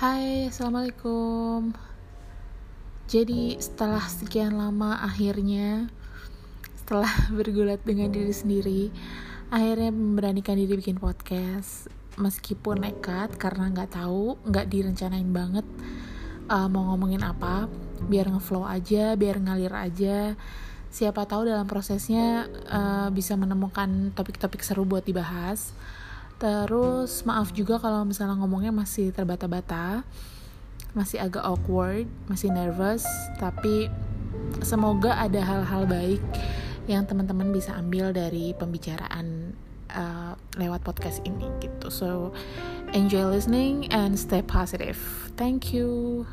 Hai, assalamualaikum. Jadi setelah sekian lama akhirnya setelah bergulat dengan diri sendiri, akhirnya memberanikan diri bikin podcast. Meskipun nekat karena nggak tahu, nggak direncanain banget uh, mau ngomongin apa, biar ngeflow aja, biar ngalir aja. Siapa tahu dalam prosesnya uh, bisa menemukan topik-topik seru buat dibahas. Terus maaf juga kalau misalnya ngomongnya masih terbata-bata, masih agak awkward, masih nervous, tapi semoga ada hal-hal baik yang teman-teman bisa ambil dari pembicaraan uh, lewat podcast ini gitu. So enjoy listening and stay positive. Thank you.